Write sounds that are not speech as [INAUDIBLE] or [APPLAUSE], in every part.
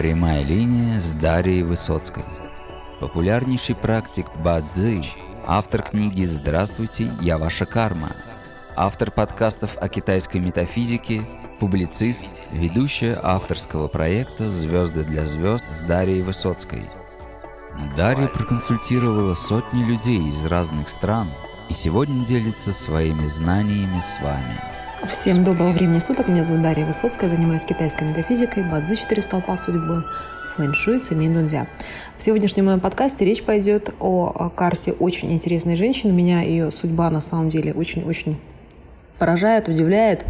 Прямая линия с Дарьей Высоцкой. Популярнейший практик Бадзи, автор книги «Здравствуйте, я ваша карма», автор подкастов о китайской метафизике, публицист, ведущая авторского проекта «Звезды для звезд» с Дарьей Высоцкой. Дарья проконсультировала сотни людей из разных стран и сегодня делится своими знаниями с вами – Всем доброго времени суток. Меня зовут Дарья Высоцкая. Занимаюсь китайской метафизикой, бадзи четыре столпа судьбы, фэн-шуй, цемень дунзя. В сегодняшнем моем подкасте речь пойдет о карте очень интересной женщины. Меня ее судьба на самом деле очень-очень поражает, удивляет.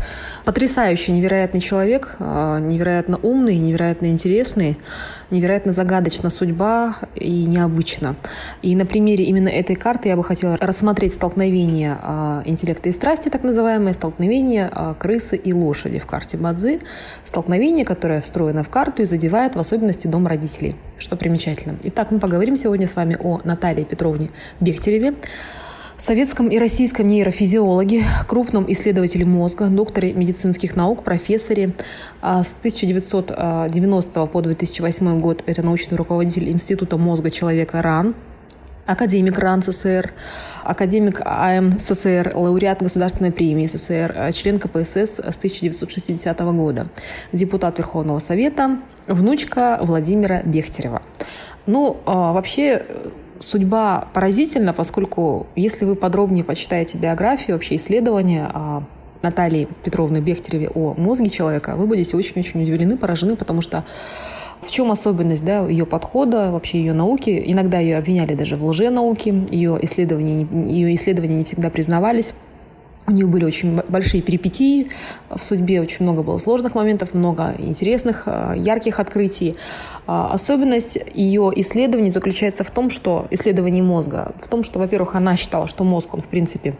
Потрясающий, невероятный человек, а, невероятно умный, невероятно интересный, невероятно загадочна судьба и необычно. И на примере именно этой карты я бы хотела рассмотреть столкновение а, интеллекта и страсти, так называемое, столкновение а, крысы и лошади в карте Бадзи, столкновение, которое встроено в карту и задевает в особенности дом родителей, что примечательно. Итак, мы поговорим сегодня с вами о Наталье Петровне Бехтереве, советском и российском нейрофизиологе, крупном исследователе мозга, докторе медицинских наук, профессоре. А с 1990 по 2008 год это научный руководитель Института мозга человека РАН, академик РАН СССР, академик АМ СССР, лауреат Государственной премии СССР, член КПСС с 1960 года, депутат Верховного Совета, внучка Владимира Бехтерева. Ну, а, вообще, судьба поразительна, поскольку если вы подробнее почитаете биографию, вообще исследования Натальи Петровны Бехтереве о мозге человека, вы будете очень-очень удивлены, поражены, потому что в чем особенность да, ее подхода, вообще ее науки? Иногда ее обвиняли даже в лженауке, ее исследования, ее исследования не всегда признавались. У нее были очень большие перипетии в судьбе, очень много было сложных моментов, много интересных, э, ярких открытий. А, особенность ее исследований заключается в том, что исследование мозга, в том, что, во-первых, она считала, что мозг, он, в принципе,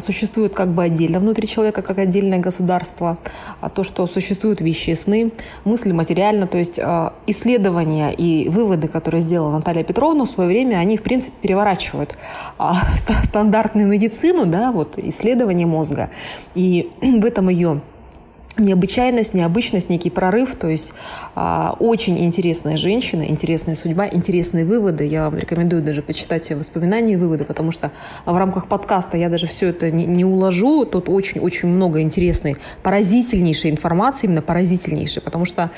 существует как бы отдельно внутри человека, как отдельное государство, а то, что существуют вещи и сны, мысли материально, то есть а, исследования и выводы, которые сделала Наталья Петровна в свое время, они, в принципе, переворачивают [LAUGHS] стандартную медицину, да, вот исследование мозга. И [CLEARS THROAT] в этом ее необычайность, необычность, некий прорыв. То есть а, очень интересная женщина, интересная судьба, интересные выводы. Я вам рекомендую даже почитать воспоминания и выводы, потому что в рамках подкаста я даже все это не, не уложу. Тут очень-очень много интересной, поразительнейшей информации, именно поразительнейшей, потому что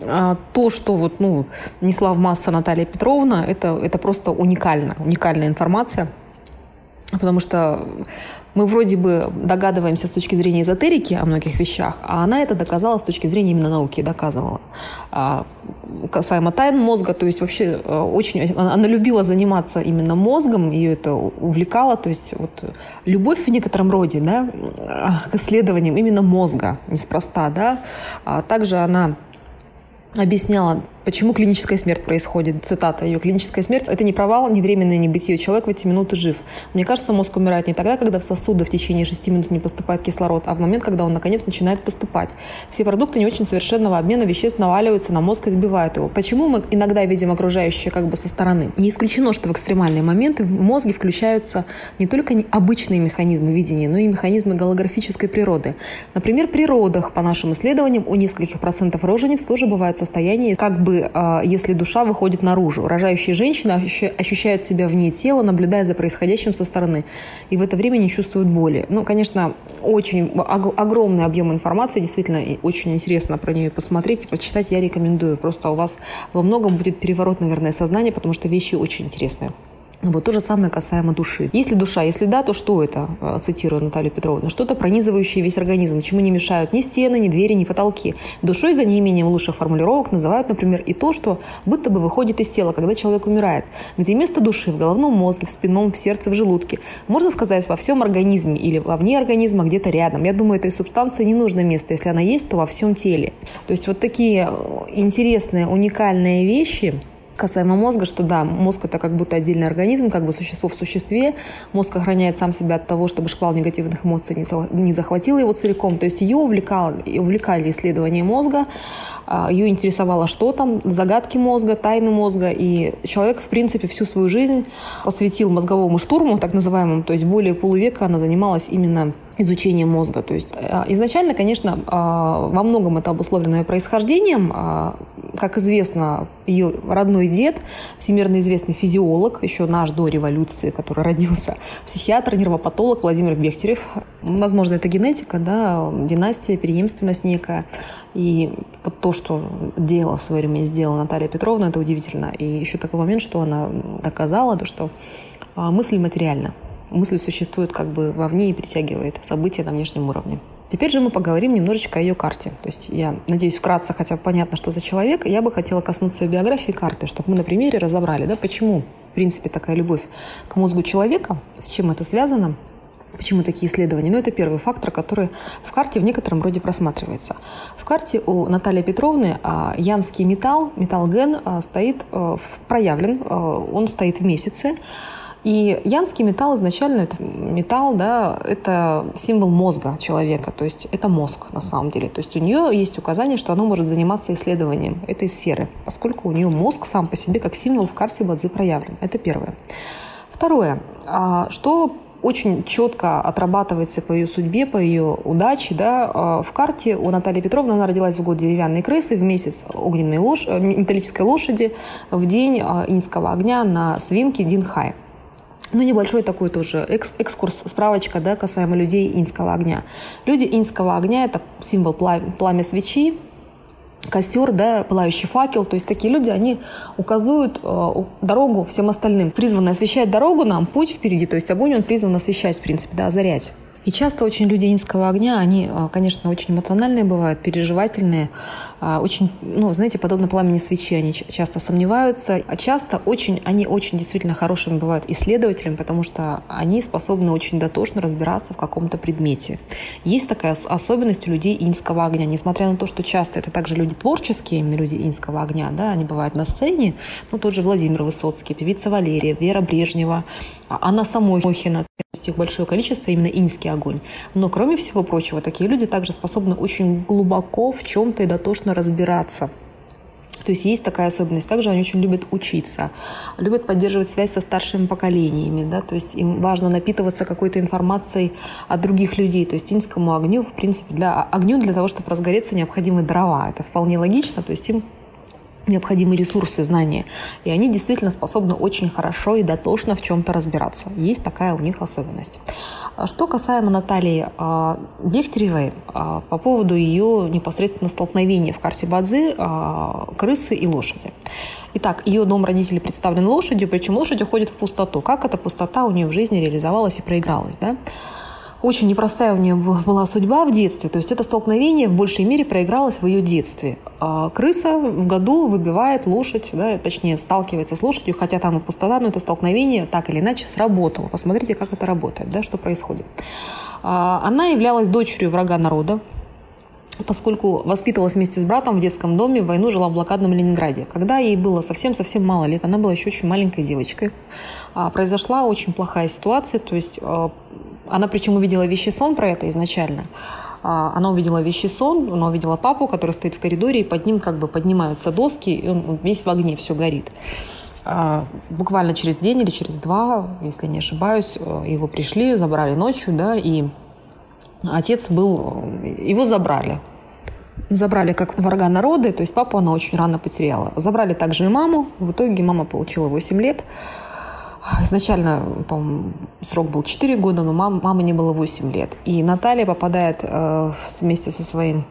а, то, что вот, ну, несла в масса Наталья Петровна, это, это просто уникально, уникальная информация. Потому что мы вроде бы догадываемся с точки зрения эзотерики о многих вещах, а она это доказала с точки зрения именно науки, доказывала. А, касаемо тайн мозга, то есть вообще э, очень... Она любила заниматься именно мозгом, ее это увлекало, то есть вот любовь в некотором роде, да, к исследованиям именно мозга, неспроста, да. А также она объясняла Почему клиническая смерть происходит? Цитата ее. Клиническая смерть – это не провал, не временное небытие. Человек в эти минуты жив. Мне кажется, мозг умирает не тогда, когда в сосуды в течение 6 минут не поступает кислород, а в момент, когда он, наконец, начинает поступать. Все продукты не очень совершенного обмена веществ наваливаются на мозг и добивают его. Почему мы иногда видим окружающее как бы со стороны? Не исключено, что в экстремальные моменты в мозге включаются не только обычные механизмы видения, но и механизмы голографической природы. Например, при родах, по нашим исследованиям, у нескольких процентов рожениц тоже бывает состояние как бы а, если душа выходит наружу. Рожающие женщины ощущают себя вне тела, наблюдая за происходящим со стороны. И в это время не чувствуют боли. Ну, конечно, очень огромный объем информации. Действительно, очень интересно про нее посмотреть и почитать я рекомендую. Просто у вас во многом будет переворот, наверное, сознания, потому что вещи очень интересные. Вот то же самое касаемо души. Если душа, если да, то что это? Э, цитирую Наталью Петровну. Что-то пронизывающее весь организм, чему не мешают ни стены, ни двери, ни потолки. Душой за неимением лучших формулировок называют, например, и то, что будто бы выходит из тела, когда человек умирает. Где место души в головном мозге, в спинном, в сердце, в желудке. Можно сказать, во всем организме или вовне организма, где-то рядом. Я думаю, этой субстанции не нужно место. Если она есть, то во всем теле. То есть вот такие э, интересные, уникальные вещи – Касаемо мозга, что да, мозг это как будто отдельный организм, как бы существо в существе. Мозг охраняет сам себя от того, чтобы шквал негативных эмоций не захватил его целиком. То есть ее увлекал, увлекали исследования мозга, а, ее интересовало, что там, загадки мозга, тайны мозга. И человек, в принципе, всю свою жизнь посвятил мозговому штурму, так называемому. То есть более полувека она занималась именно изучением мозга. То есть а, изначально, конечно, а, во многом это обусловлено происхождением как известно, ее родной дед, всемирно известный физиолог, еще наш до революции, который родился, психиатр, нервопатолог Владимир Бехтерев. Возможно, это генетика, да, династия, преемственность некая. И вот то, что делала в свое время, сделала Наталья Петровна, это удивительно. И еще такой момент, что она доказала, то, что а, мысль материальна. Мысль существует как бы вовне и притягивает события на внешнем уровне. Теперь же мы поговорим немножечко о ее карте. То есть я надеюсь, вкратце, хотя понятно, что за человек, я бы хотела коснуться ее биографии карты, чтобы мы на примере разобрали, да, почему, в принципе, такая любовь к мозгу человека, с чем это связано, Почему такие исследования? Ну, это первый фактор, который в карте в некотором роде просматривается. В карте у Натальи Петровны а, янский металл, металл ген, а, стоит а, проявлен, он стоит в месяце. И янский металл изначально это металл, да, это символ мозга человека, то есть это мозг на самом деле. То есть у нее есть указание, что она может заниматься исследованием этой сферы, поскольку у нее мозг сам по себе как символ в карте Бадзи проявлен. Это первое. Второе. А, что очень четко отрабатывается по ее судьбе, по ее удаче. Да. А, в карте у Натальи Петровны она родилась в год деревянной крысы, в месяц огненной лош... Э, металлической лошади, в день а, инского огня на свинке Динхай. Ну, небольшой такой тоже экскурс, справочка, да, касаемо людей инского огня. Люди инского огня – это символ пламя свечи, костер, да, пылающий факел. То есть такие люди, они указывают э, дорогу всем остальным. Призваны освещать дорогу нам, путь впереди. То есть огонь он призван освещать, в принципе, да, озарять. И часто очень люди инского огня, они, э, конечно, очень эмоциональные бывают, переживательные, очень, ну, знаете, подобно пламени свечи, они часто сомневаются, а часто очень, они очень действительно хорошими бывают исследователями, потому что они способны очень дотошно разбираться в каком-то предмете. Есть такая особенность у людей инского огня, несмотря на то, что часто это также люди творческие, именно люди инского огня, да, они бывают на сцене, ну, тот же Владимир Высоцкий, певица Валерия, Вера Брежнева, а Анна Самохина, их большое количество, именно инский огонь. Но, кроме всего прочего, такие люди также способны очень глубоко в чем-то и дотошно разбираться. То есть есть такая особенность. Также они очень любят учиться, любят поддерживать связь со старшими поколениями. Да? То есть им важно напитываться какой-то информацией от других людей. То есть инскому огню, в принципе, для, огню для того, чтобы разгореться, необходимы дрова. Это вполне логично. То есть им необходимые ресурсы, знания. И они действительно способны очень хорошо и дотошно в чем-то разбираться. Есть такая у них особенность. А что касаемо Натальи а, Бехтеревой, а, по поводу ее непосредственно столкновения в Карсибадзе крысы и лошади. Итак, ее дом родителей представлен лошадью, причем лошадь уходит в пустоту. Как эта пустота у нее в жизни реализовалась и проигралась? Да? Очень непростая у нее была судьба в детстве. То есть это столкновение в большей мере проигралось в ее детстве. А крыса в году выбивает лошадь, да, точнее сталкивается с лошадью, хотя там и пустота, но это столкновение так или иначе сработало. Посмотрите, как это работает, да, что происходит. А, она являлась дочерью врага народа, поскольку воспитывалась вместе с братом в детском доме, в войну жила в блокадном Ленинграде. Когда ей было совсем-совсем мало лет, она была еще очень маленькой девочкой, а, произошла очень плохая ситуация, то есть она причем увидела вещи сон про это изначально. А, она увидела вещи сон, она увидела папу, который стоит в коридоре, и под ним как бы поднимаются доски, и он весь в огне, все горит. А, буквально через день или через два, если не ошибаюсь, э, его пришли, забрали ночью, да, и отец был, его забрали. Забрали как врага народа, то есть папу она очень рано потеряла. Забрали также и маму, в итоге мама получила 8 лет. Изначально, по срок был 4 года, но мам, мамы не было 8 лет. И Наталья попадает э, вместе со своим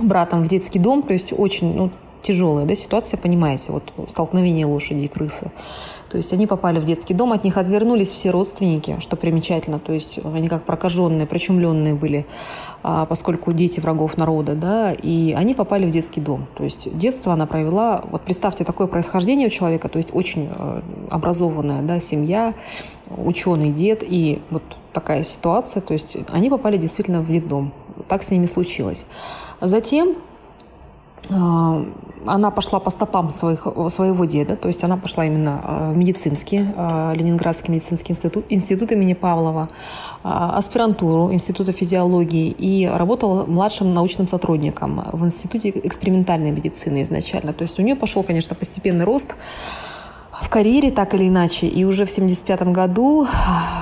братом в детский дом, то есть очень ну, тяжелая да, ситуация, понимаете, вот столкновение лошади и крысы. То есть они попали в детский дом, от них отвернулись все родственники, что примечательно. То есть они как прокаженные, причумленные были, а, поскольку дети врагов народа, да, и они попали в детский дом. То есть детство она провела, вот представьте такое происхождение у человека, то есть очень э, образованная да, семья, ученый дед, и вот такая ситуация, то есть они попали действительно в детдом. Так с ними случилось. Затем она пошла по стопам своих, своего деда, то есть она пошла именно а, в медицинский, а, Ленинградский медицинский институт, институт имени Павлова, аспирантуру Института физиологии и работала младшим научным сотрудником в Институте экспериментальной медицины изначально. То есть у нее пошел, конечно, постепенный рост в карьере так или иначе. И уже в 75 году,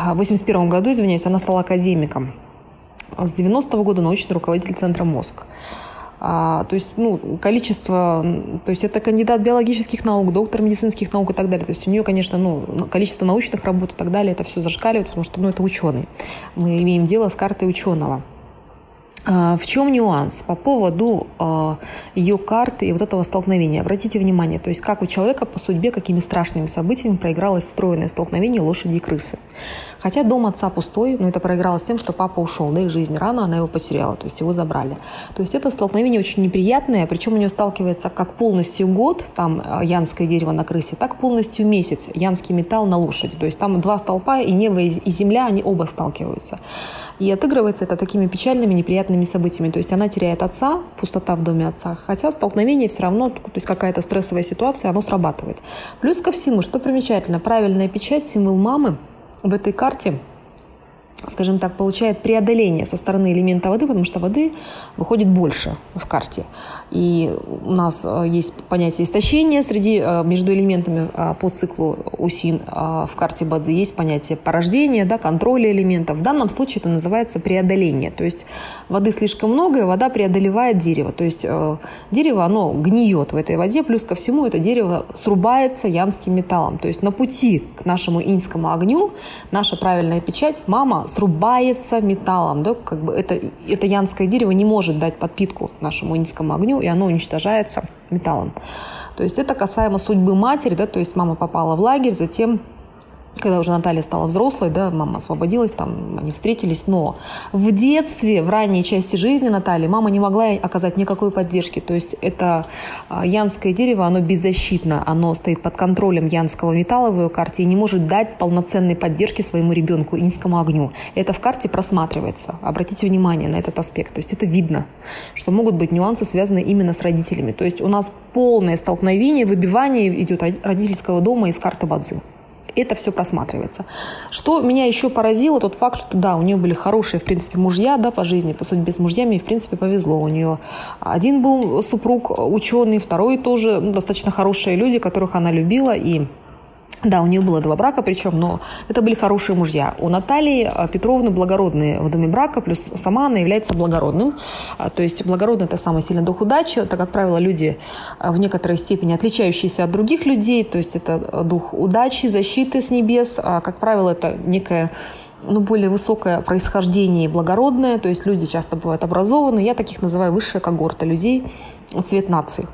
в 81 году, извиняюсь, она стала академиком. С 90 -го года научный руководитель Центра «Мозг». А, то есть, ну, количество, то есть это кандидат биологических наук, доктор медицинских наук и так далее. То есть у нее, конечно, ну, количество научных работ и так далее, это все зашкаливает, потому что, ну, это ученый. Мы имеем дело с картой ученого. А, в чем нюанс по поводу э, ее карты и вот этого столкновения? Обратите внимание, то есть как у человека по судьбе, какими страшными событиями проигралось стройное столкновение лошади и крысы. Хотя дом отца пустой, но это проигралось тем, что папа ушел, да, и жизнь рано, она его потеряла, то есть его забрали. То есть это столкновение очень неприятное, причем у нее сталкивается как полностью год, там э, янское дерево на крысе, так полностью месяц, янский металл на лошади. То есть там два столпа, и небо, и земля, они оба сталкиваются. И отыгрывается это такими печальными, неприятными событиями. То есть она теряет отца, пустота в доме отца, хотя столкновение все равно, то есть какая-то стрессовая ситуация, оно срабатывает. Плюс ко всему, что примечательно, правильная печать, символ мамы в этой карте – скажем так, получает преодоление со стороны элемента воды, потому что воды выходит больше в карте. И у нас э, есть понятие истощения среди, э, между элементами э, по циклу УСИН в карте Бадзи. Есть понятие порождения, да, контроля элементов. В данном случае это называется преодоление. То есть воды слишком много, и вода преодолевает дерево. То есть дерево, оно гниет в этой воде, плюс ко всему это дерево срубается янским металлом. То есть на пути к нашему инскому огню наша правильная печать, мама срубается металлом. Да? Как бы это, это янское дерево не может дать подпитку нашему низкому огню, и оно уничтожается металлом. То есть это касаемо судьбы матери, да, то есть мама попала в лагерь, затем когда уже Наталья стала взрослой, да, мама освободилась, там они встретились, но в детстве, в ранней части жизни Натальи, мама не могла оказать никакой поддержки. То есть это а, янское дерево, оно беззащитно, оно стоит под контролем янского металла в ее карте и не может дать полноценной поддержки своему ребенку, инскому огню. Это в карте просматривается. Обратите внимание на этот аспект. То есть это видно, что могут быть нюансы, связанные именно с родителями. То есть у нас полное столкновение, выбивание идет родительского дома из карты Бадзи это все просматривается. Что меня еще поразило, тот факт, что да, у нее были хорошие, в принципе, мужья, да, по жизни, по судьбе с мужьями, в принципе, повезло. У нее один был супруг ученый, второй тоже ну, достаточно хорошие люди, которых она любила, и да, у нее было два брака, причем, но это были хорошие мужья. У Натальи э, Петровны благородные в доме брака, плюс сама она является благородным. А, то есть благородный – это самый сильный дух удачи. Это, как правило, люди э, в некоторой степени отличающиеся от других людей. То есть это э, дух удачи, защиты с небес. А, как правило, это некое ну, более высокое происхождение и благородное, то есть люди часто бывают образованы. Я таких называю высшая когорта людей, цвет нации.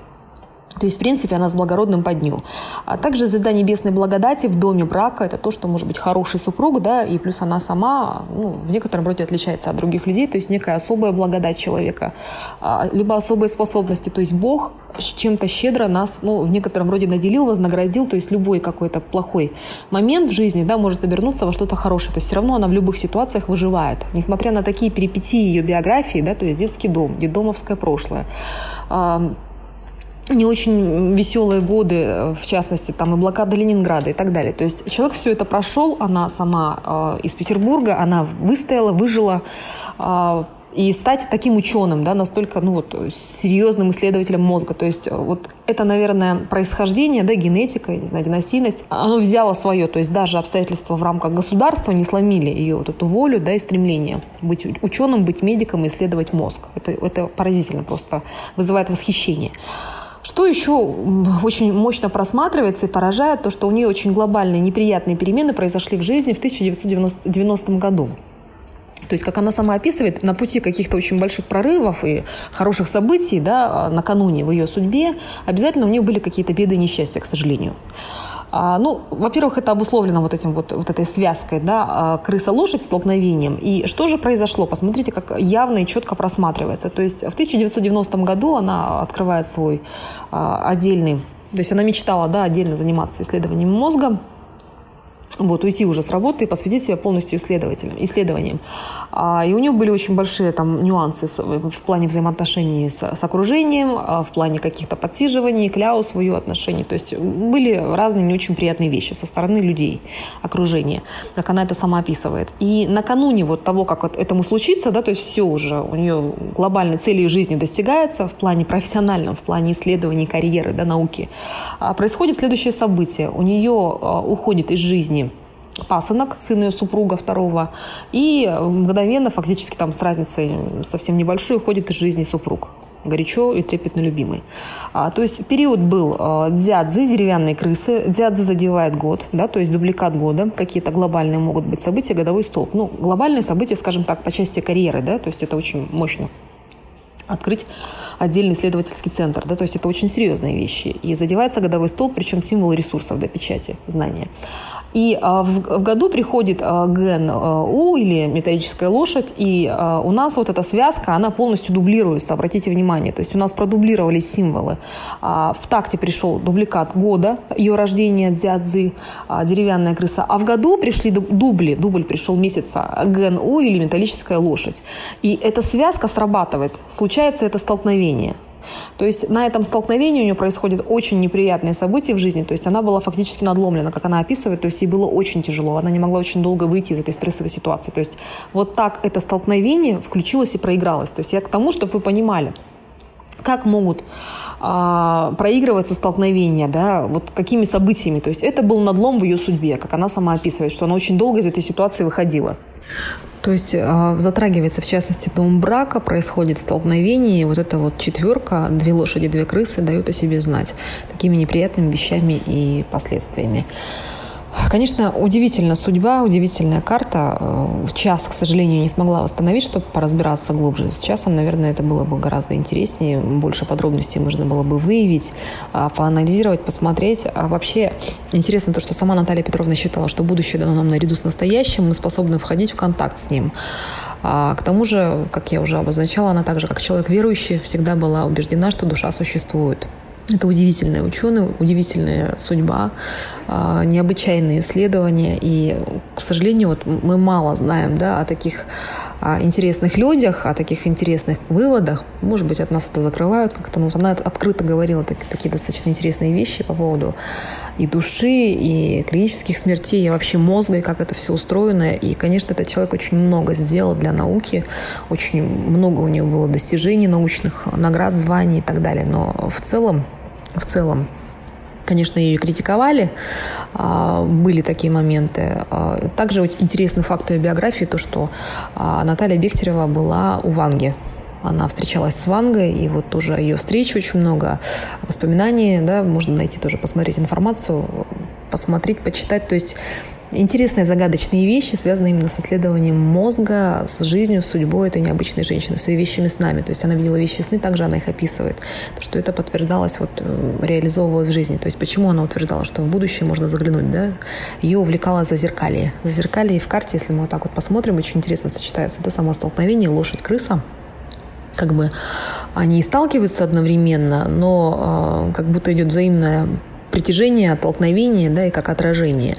То есть, в принципе, она с благородным по дню. А также звезда небесной благодати в доме брака – это то, что может быть хороший супруг, да, и плюс она сама ну, в некотором роде отличается от других людей, то есть некая особая благодать человека, а, либо особые способности, то есть Бог чем-то щедро нас ну, в некотором роде наделил, вознаградил, то есть любой какой-то плохой момент в жизни да, может обернуться во что-то хорошее. То есть все равно она в любых ситуациях выживает. Несмотря на такие перипетии ее биографии, да, то есть детский дом, детдомовское прошлое, не очень веселые годы, в частности, там и блокада Ленинграда и так далее. То есть человек все это прошел, она сама э, из Петербурга, она выстояла, выжила, э, и стать таким ученым, да, настолько, ну вот, серьезным исследователем мозга. То есть вот это, наверное, происхождение, да, генетика, не знаю, династийность, оно взяло свое. То есть даже обстоятельства в рамках государства не сломили ее вот эту волю, да, и стремление быть ученым, быть медиком и исследовать мозг. Это, это поразительно, просто вызывает восхищение. Что еще очень мощно просматривается и поражает, то, что у нее очень глобальные неприятные перемены произошли в жизни в 1990 году. То есть, как она сама описывает, на пути каких-то очень больших прорывов и хороших событий, да, накануне в ее судьбе, обязательно у нее были какие-то беды и несчастья, к сожалению. А, ну, во-первых, это обусловлено вот, этим вот, вот этой связкой, да, а, крыса-лошадь столкновением. И что же произошло? Посмотрите, как явно и четко просматривается. То есть в 1990 году она открывает свой а, отдельный, то есть она мечтала, да, отдельно заниматься исследованием мозга, вот, уйти уже с работы и посвятить себя полностью исследователям, исследованиям. А, и у нее были очень большие там нюансы в плане взаимоотношений с, с окружением, а, в плане каких-то подсиживаний, кляу свое отношение. То есть были разные не очень приятные вещи со стороны людей, окружения, как она это сама описывает. И накануне вот того, как вот этому случится, да, то есть все уже, у нее глобальной цели жизни достигается в плане профессиональном, в плане исследований, карьеры, да, науки, а, происходит следующее событие. У нее уходит из жизни пасынок, сын ее супруга второго, и мгновенно, фактически там с разницей совсем небольшой, уходит из жизни супруг. горячо и трепетно любимый. А, то есть период был а, дзядзы, деревянные крысы. Дзядзы задевает год, да, то есть дубликат года. Какие-то глобальные могут быть события, годовой столб. Ну, глобальные события, скажем так, по части карьеры, да, то есть это очень мощно открыть отдельный исследовательский центр. Да, то есть это очень серьезные вещи. И задевается годовой столб, причем символ ресурсов до печати, знания. И а, в, в году приходит а, ген а, или металлическая лошадь, и у нас вот эта связка, она полностью дублируется, обратите внимание. То есть у нас продублировались символы. В такте пришел дубликат года, ее рождения, дзядзы, деревянная крыса. А в году пришли дубли, дубль пришел месяца, ген У или металлическая лошадь. И эта связка срабатывает, случается это столкновение – то есть на этом столкновении у нее происходит очень неприятные события в жизни. То есть она была фактически надломлена, как она описывает. То есть ей было очень тяжело. Она не могла очень долго выйти из этой стрессовой ситуации. То есть вот так это столкновение включилось и проигралось. То есть я к тому, чтобы вы понимали, как могут а, проигрываться столкновения, да, вот какими событиями. То есть это был надлом в ее судьбе, как она сама описывает, что она очень долго из этой ситуации выходила. То есть э, затрагивается, в частности, дом брака, происходит столкновение, и вот эта вот четверка, две лошади, две крысы, дают о себе знать такими неприятными вещами и последствиями. Конечно, удивительная судьба, удивительная карта. В час, к сожалению, не смогла восстановить, чтобы поразбираться глубже. С часом, наверное, это было бы гораздо интереснее, больше подробностей можно было бы выявить, а, поанализировать, посмотреть. А вообще интересно то, что сама Наталья Петровна считала, что будущее дано нам наряду с настоящим, мы способны входить в контакт с ним. А к тому же, как я уже обозначала, она также, как человек верующий, всегда была убеждена, что душа существует. Это удивительные ученые, удивительная судьба, а, необычайные исследования. И, к сожалению, вот мы мало знаем да, о таких а, интересных людях, о таких интересных выводах. Может быть, от нас это закрывают как-то. Но вот она открыто говорила так, такие достаточно интересные вещи по поводу и души, и клинических смертей, и вообще мозга, и как это все устроено. И, конечно, этот человек очень много сделал для науки. Очень много у него было достижений научных, наград, званий и так далее. Но в целом в целом. Конечно, ее критиковали, а, были такие моменты. А, также интересный факт ее биографии, то, что а, Наталья Бехтерева была у Ванги, она встречалась с Вангой, и вот тоже ее встречи очень много воспоминаний, да, можно найти тоже, посмотреть информацию, посмотреть, почитать. То есть Интересные загадочные вещи, связанные именно с исследованием мозга, с жизнью, с судьбой этой необычной женщины, с ее вещами с нами. То есть она видела вещи сны, также она их описывает. То, что это подтверждалось, вот, э, реализовывалось в жизни. То есть почему она утверждала, что в будущее можно заглянуть, да? Ее увлекало зазеркалье. Зазеркалье в карте, если мы вот так вот посмотрим, очень интересно сочетаются. Это само столкновение лошадь-крыса, как бы они сталкиваются одновременно, но э, как будто идет взаимная притяжение, оттолкновение, да, и как отражение.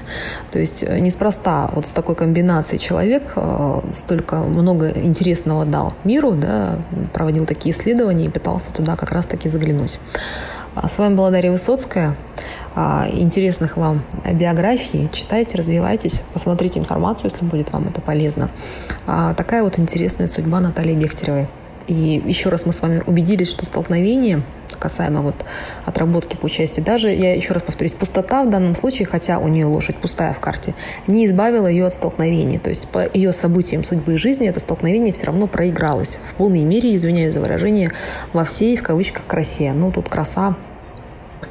То есть э, неспроста вот с такой комбинацией человек э, столько много интересного дал миру, да, проводил такие исследования и пытался туда как раз-таки заглянуть. А с вами была Дарья Высоцкая. А, интересных вам биографий читайте, развивайтесь, посмотрите информацию, если будет вам это полезно. А, такая вот интересная судьба Натальи Бехтеревой. И еще раз мы с вами убедились, что столкновение касаемо вот отработки по части, даже, я еще раз повторюсь, пустота в данном случае, хотя у нее лошадь пустая в карте, не избавила ее от столкновения. То есть по ее событиям судьбы и жизни это столкновение все равно проигралось в полной мере, извиняюсь за выражение, во всей, в кавычках, красе. Ну, тут краса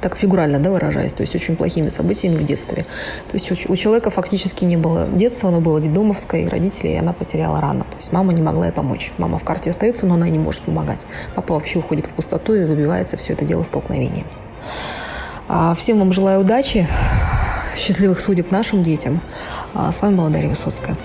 так фигурально да, выражаясь, то есть очень плохими событиями в детстве. То есть у, человека фактически не было детства, оно было детдомовское, родителей и она потеряла рано. То есть мама не могла ей помочь. Мама в карте остается, но она не может помогать. Папа вообще уходит в пустоту и выбивается все это дело столкновением. А всем вам желаю удачи, [SIGHS] счастливых судеб нашим детям. А с вами была Дарья Высоцкая.